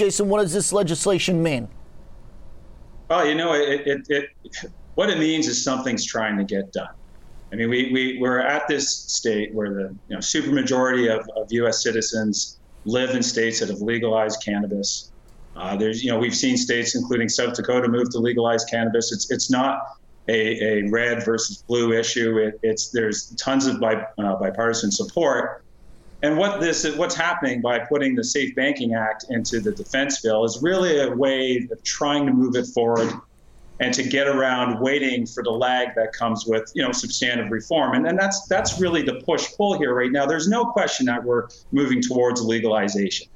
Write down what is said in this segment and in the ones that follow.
Jason, what does this legislation mean? Well, you know, it, it, it what it means is something's trying to get done. I mean, we, we, we're at this state where the you know, supermajority of, of U.S. citizens live in states that have legalized cannabis. Uh, there's, you know, we've seen states, including South Dakota, move to legalize cannabis. It's, it's not a, a red versus blue issue. It, it's there's tons of bi, uh, bipartisan support. And what this what's happening by putting the Safe Banking Act into the defense bill is really a way of trying to move it forward and to get around waiting for the lag that comes with you know substantive reform. And, and that's that's really the push pull here right now. There's no question that we're moving towards legalization.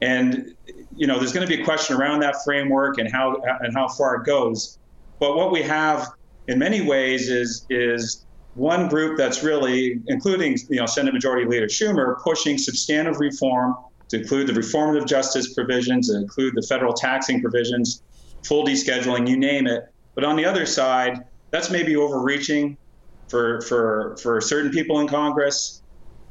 And you know there's going to be a question around that framework and how and how far it goes. But what we have in many ways is is one group that's really including you know senate majority leader schumer pushing substantive reform to include the reformative justice provisions to include the federal taxing provisions full descheduling, you name it. But on the other side, that's maybe overreaching for for for certain people in Congress.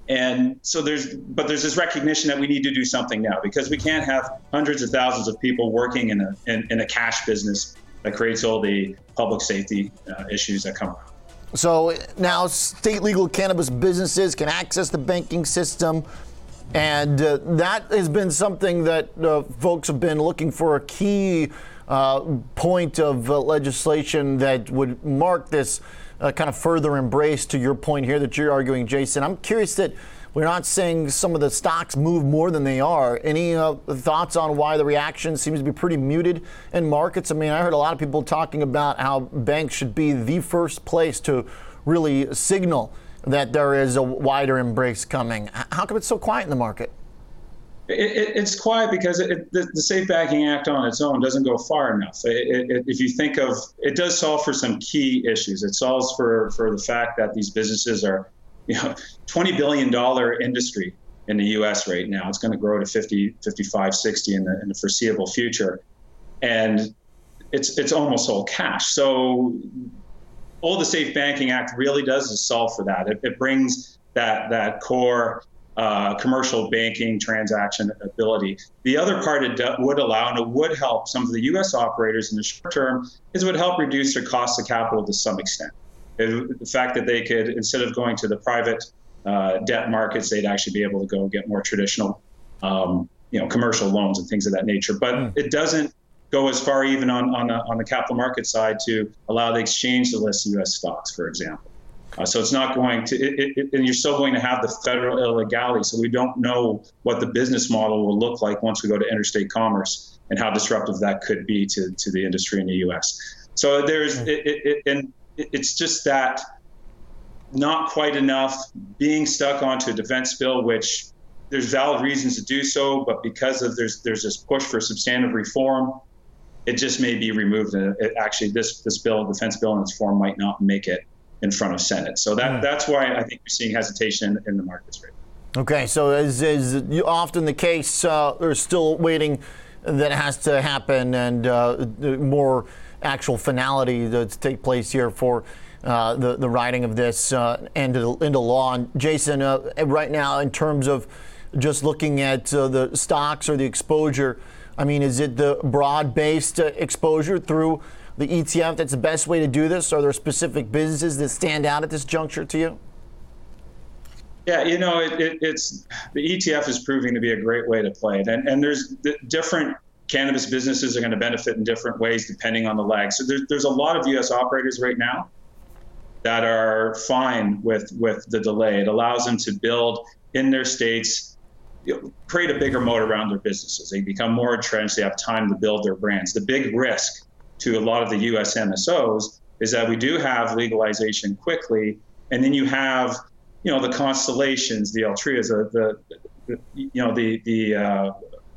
And so there's but there's this recognition that we need to do something now because we can't have hundreds of thousands of people working in a in, in a cash business that creates all the public safety uh, issues that come around. So now state legal cannabis businesses can access the banking system. And uh, that has been something that uh, folks have been looking for a key uh, point of uh, legislation that would mark this uh, kind of further embrace to your point here that you're arguing, Jason. I'm curious that we're not seeing some of the stocks move more than they are. Any uh, thoughts on why the reaction seems to be pretty muted in markets? I mean, I heard a lot of people talking about how banks should be the first place to really signal that there is a wider embrace coming. How come it's so quiet in the market? It, it's quiet because it, the, the, Safe Banking Act on its own doesn't go far enough. It, if you think of it, does solve for some key issues. It solves for for the fact that these businesses are, you know, twenty billion dollar industry in the U.S. right now. It's going to grow to 50, 55, 60 in the in the foreseeable future, and it's it's almost all cash. So all the Safe Banking Act really does is solve for that. It, it brings that that core uh, commercial banking transaction ability. The other part it would allow and it would help some of the U.S. operators in the short term is it would help reduce their cost of capital to some extent. It, the fact that they could, instead of going to the private uh, debt markets, they'd actually be able to go get more traditional, um, you know, commercial loans and things of that nature. But mm. it doesn't go as far even on, on, the, on the capital market side to allow the exchange to list U.S. stocks, for example. Uh, so it's not going to, it, it, and you're still going to have the federal illegality. So we don't know what the business model will look like once we go to interstate commerce and how disruptive that could be to, to the industry in the U.S. So there's, it, it, and it's just that not quite enough being stuck onto a defense bill, which there's valid reasons to do so, but because of there's there's this push for substantive reform, it just may be removed. And it, actually, this this bill, defense bill in its form, might not make it in front of Senate. So that mm. that's why I think you're seeing hesitation in, in the markets right now. Okay, so as is often the case, uh, there's still waiting that has to happen and uh, more actual finality to take place here for uh, the, the writing of this uh, into, into law. And Jason, uh, right now, in terms of just looking at uh, the stocks or the exposure, I mean, is it the broad based exposure through the ETF that's the best way to do this? Are there specific businesses that stand out at this juncture to you? Yeah, you know, it, it, it's the ETF is proving to be a great way to play it, and and there's different cannabis businesses are going to benefit in different ways depending on the lag. So there's there's a lot of U.S. operators right now that are fine with with the delay. It allows them to build in their states, you know, create a bigger moat around their businesses. They become more entrenched. They have time to build their brands. The big risk to a lot of the US MSOs is that we do have legalization quickly, and then you have, you know, the constellations, the Altrias, the, the, the you know, the the uh,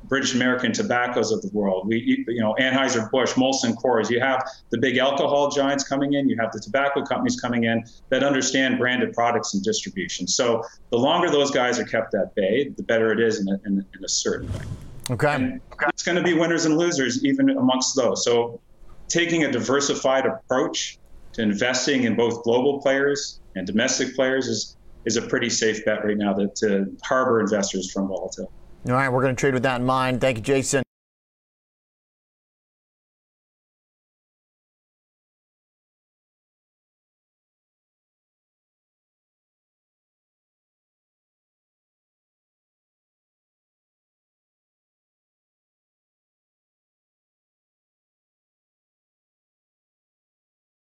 British American tobaccos of the world. We, you know, Anheuser Busch, Molson Coors. You have the big alcohol giants coming in. You have the tobacco companies coming in that understand branded products and distribution. So the longer those guys are kept at bay, the better it is in a, in, in a certain way. Okay. And it's going to be winners and losers even amongst those. So taking a diversified approach to investing in both global players and domestic players is is a pretty safe bet right now to, to harbor investors from volatility. All right, we're going to trade with that in mind. Thank you, Jason.